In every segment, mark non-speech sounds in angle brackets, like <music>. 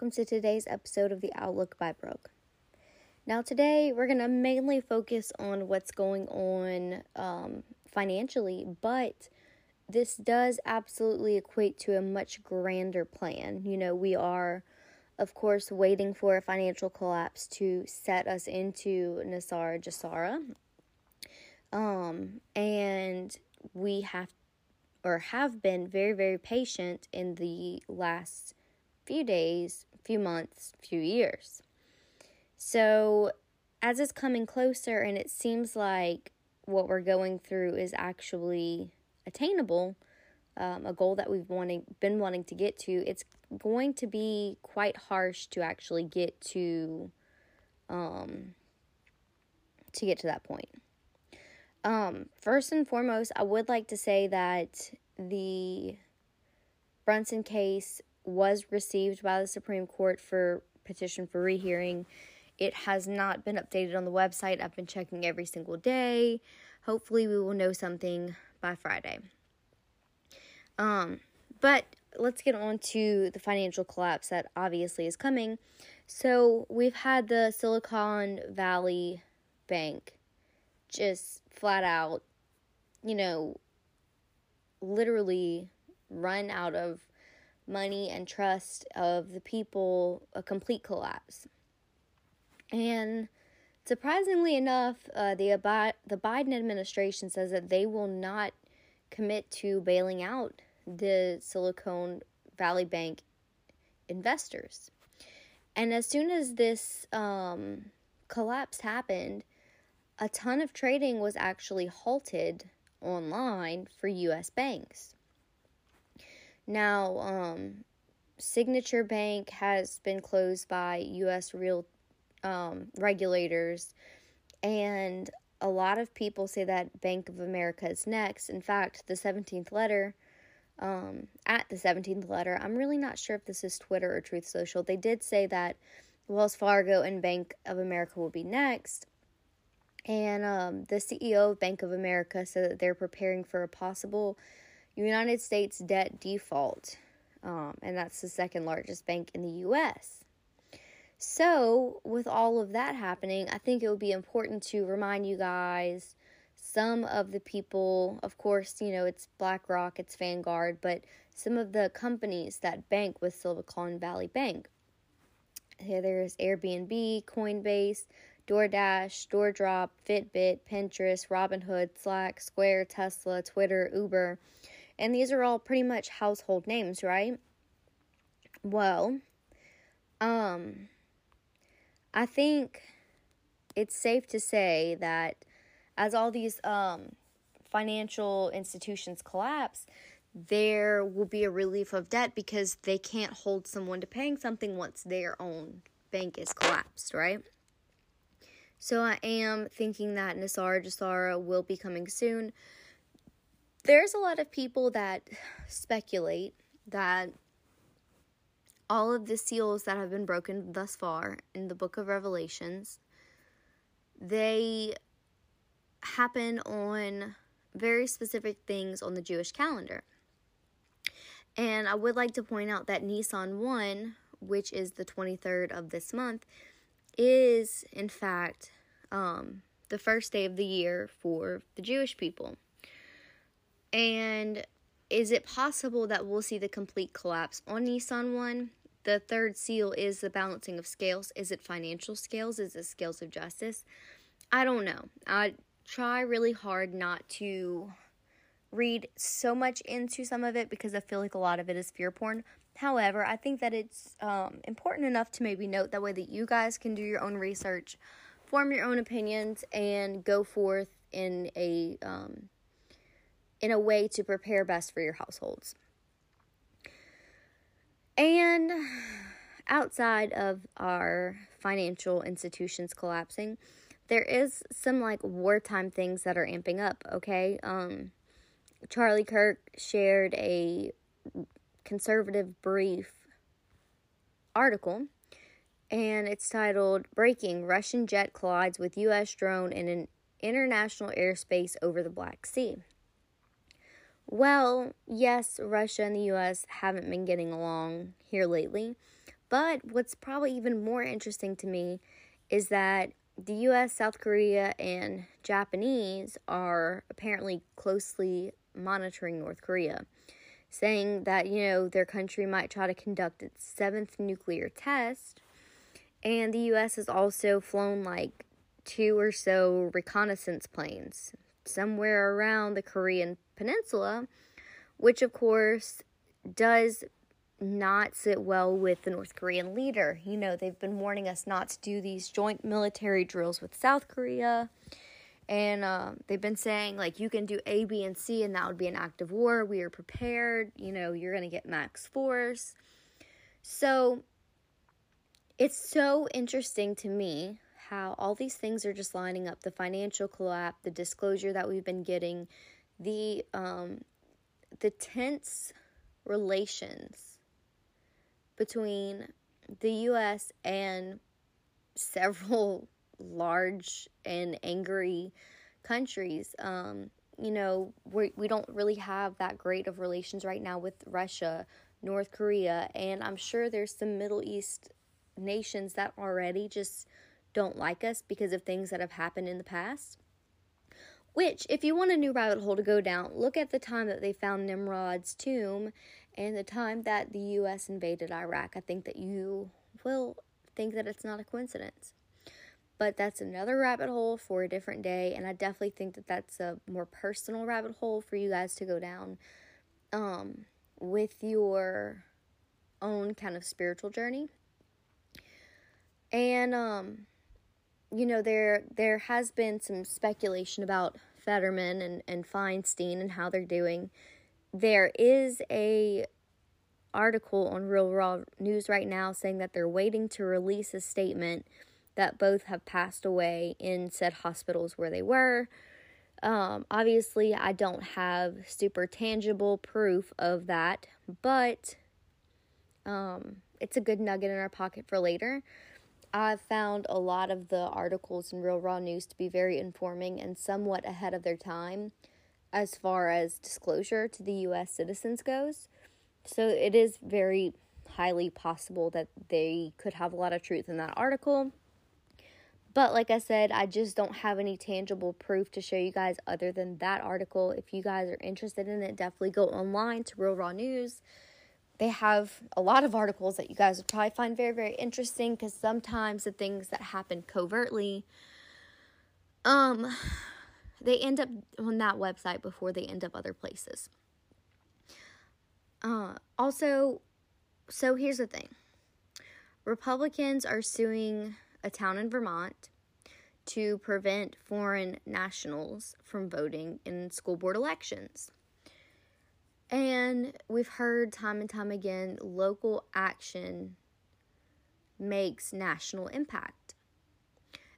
welcome to today's episode of the Outlook by Brooke. Now, today we're going to mainly focus on what's going on um, financially, but this does absolutely equate to a much grander plan. You know, we are, of course, waiting for a financial collapse to set us into NESARA GESARA. Um, and we have or have been very, very patient in the last few days, few months, few years. So, as it's coming closer and it seems like what we're going through is actually attainable, um, a goal that we've wanting, been wanting to get to, it's going to be quite harsh to actually get to um, to get to that point. Um, first and foremost, I would like to say that the Brunson case was received by the Supreme Court for petition for rehearing. It has not been updated on the website. I've been checking every single day. Hopefully, we will know something by Friday. Um, but let's get on to the financial collapse that obviously is coming. So, we've had the Silicon Valley Bank just flat out, you know, literally run out of money and trust of the people, a complete collapse. And surprisingly enough, uh, the the Biden administration says that they will not commit to bailing out the Silicon Valley Bank investors. And as soon as this um, collapse happened, a ton of trading was actually halted online for U.S. banks. Now, um, Signature Bank has been closed by U.S. real um, regulators, and a lot of people say that Bank of America is next. In fact, the 17th letter, um, at the 17th letter, I'm really not sure if this is Twitter or Truth Social. They did say that Wells Fargo and Bank of America will be next. And um, the CEO of Bank of America said that they're preparing for a possible United States debt default. Um, and that's the second largest bank in the U.S. So, with all of that happening, I think it would be important to remind you guys some of the people, of course, you know, it's BlackRock, it's Vanguard, but some of the companies that bank with Silicon Valley Bank. Here there's Airbnb, Coinbase, DoorDash, DoorDrop, Fitbit, Pinterest, Robinhood, Slack, Square, Tesla, Twitter, Uber. And these are all pretty much household names, right? Well, um I think it's safe to say that as all these um financial institutions collapse, there will be a relief of debt because they can't hold someone to paying something once their own bank is collapsed, right? So I am thinking that NESARA GESARA will be coming soon. There's a lot of people that speculate that all of the seals that have been broken thus far in the book of Revelations, they happen on very specific things on the Jewish calendar. And I would like to point out that Nisan 1, which is the 23rd of this month, is, in fact, um, the first day of the year for the Jewish people. And is it possible that we'll see the complete collapse on Nisan 1? The third seal is the balancing of scales. Is it financial scales? Is it scales of justice? I don't know. I try really hard not to read so much into some of it because I feel like a lot of it is fear porn. However, I think that it's um, important enough to maybe note that way that you guys can do your own research, form your own opinions, and go forth in a um, in a way to prepare best for your households. And outside of our financial institutions collapsing, there is some like wartime things that are amping up, okay? Um Charlie Kirk shared a conservative brief article and it's titled Breaking Russian Jet Collides with US Drone in an International Airspace Over the Black Sea. Well, yes, Russia and the US haven't been getting along here lately, But what's probably even more interesting to me is that the US, South Korea, and Japanese are apparently closely monitoring North Korea, saying that, you know, their country might try to conduct its seventh nuclear test. And the US has also flown like two or so reconnaissance planes somewhere around the Korean Peninsula, which of course does not sit well with the North Korean leader. You know, they've been warning us not to do these joint military drills with South Korea. And uh, they've been saying, like, you can do A, B, and C, and that would be an act of war. We are prepared. You know, you're going to get max force. So it's so interesting to me how all these things are just lining up the financial collapse, the disclosure that we've been getting, the, um, the tense relations between the US and several <laughs> large and angry countries. Um, you know, we we don't really have that great of relations right now with Russia, North Korea, and I'm sure there's some Middle East nations that already just don't like us because of things that have happened in the past. Which, if you want a new rabbit hole to go down, look at the time that they found Nimrod's tomb and the time that the US invaded Iraq. I think that you will think that it's not a coincidence. But that's another rabbit hole for a different day, and I definitely think that that's a more personal rabbit hole for you guys to go down um, with your own kind of spiritual journey. And um, you know, there there has been some speculation about Fetterman and, and Feinstein and how they're doing there is a article on Real Raw News right now saying that they're waiting to release a statement that both have passed away in said hospitals where they were. Um, obviously, I don't have super tangible proof of that, but um, it's a good nugget in our pocket for later. I've found a lot of the articles in Real Raw News to be very informing and somewhat ahead of their time as far as disclosure to the US citizens goes. So it is very highly possible that they could have a lot of truth in that article. But like I said, I just don't have any tangible proof to show you guys other than that article. If you guys are interested in it, definitely go online to Real Raw News. They have a lot of articles that you guys would probably find very, very interesting because sometimes the things that happen covertly um they end up on that website before they end up other places. Uh, also, so here's the thing Republicans are suing a town in Vermont to prevent foreign nationals from voting in school board elections. And we've heard time and time again local action makes national impact.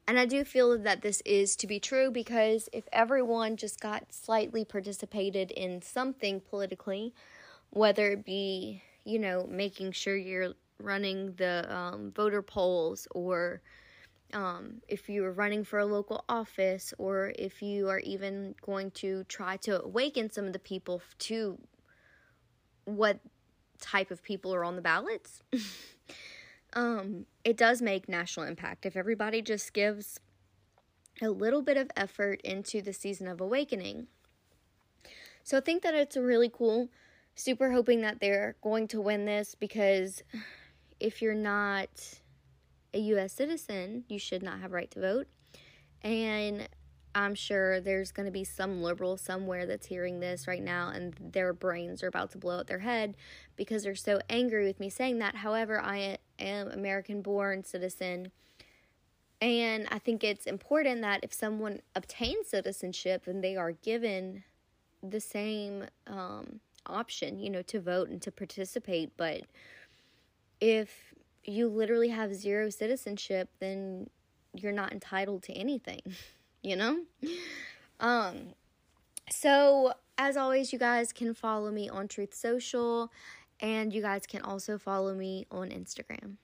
And I do feel that this is to be true because if everyone just got slightly participated in something politically, whether it be, you know, making sure you're running the um, voter polls or um, if you are running for a local office or if you are even going to try to awaken some of the people to what type of people are on the ballots. <laughs> um, it does make national impact. If everybody just gives a little bit of effort into the season of awakening. So I think that it's really cool. Super hoping that they're going to win this because if you're not a US citizen, you should not have right to vote. And I'm sure there's going to be some liberal somewhere that's hearing this right now and their brains are about to blow out their head because they're so angry with me saying that. However, I am American born citizen and I think it's important that if someone obtains citizenship and they are given the same um, option, you know, to vote and to participate, but if you literally have zero citizenship, then you're not entitled to anything. <laughs> you know? Um, so as always, you guys can follow me on Truth Social and you guys can also follow me on Instagram.